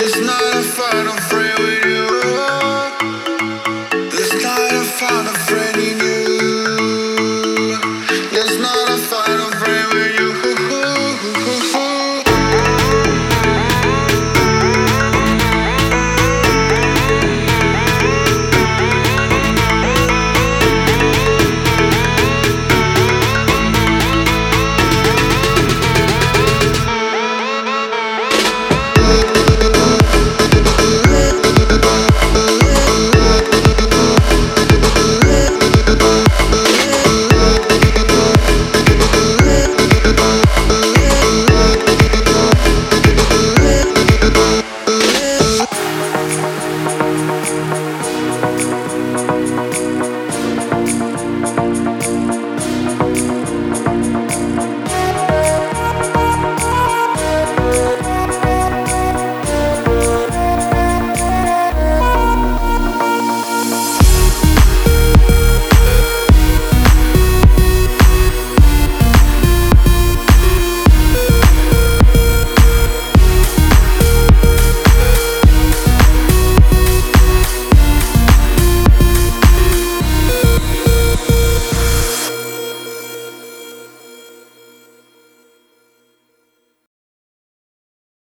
This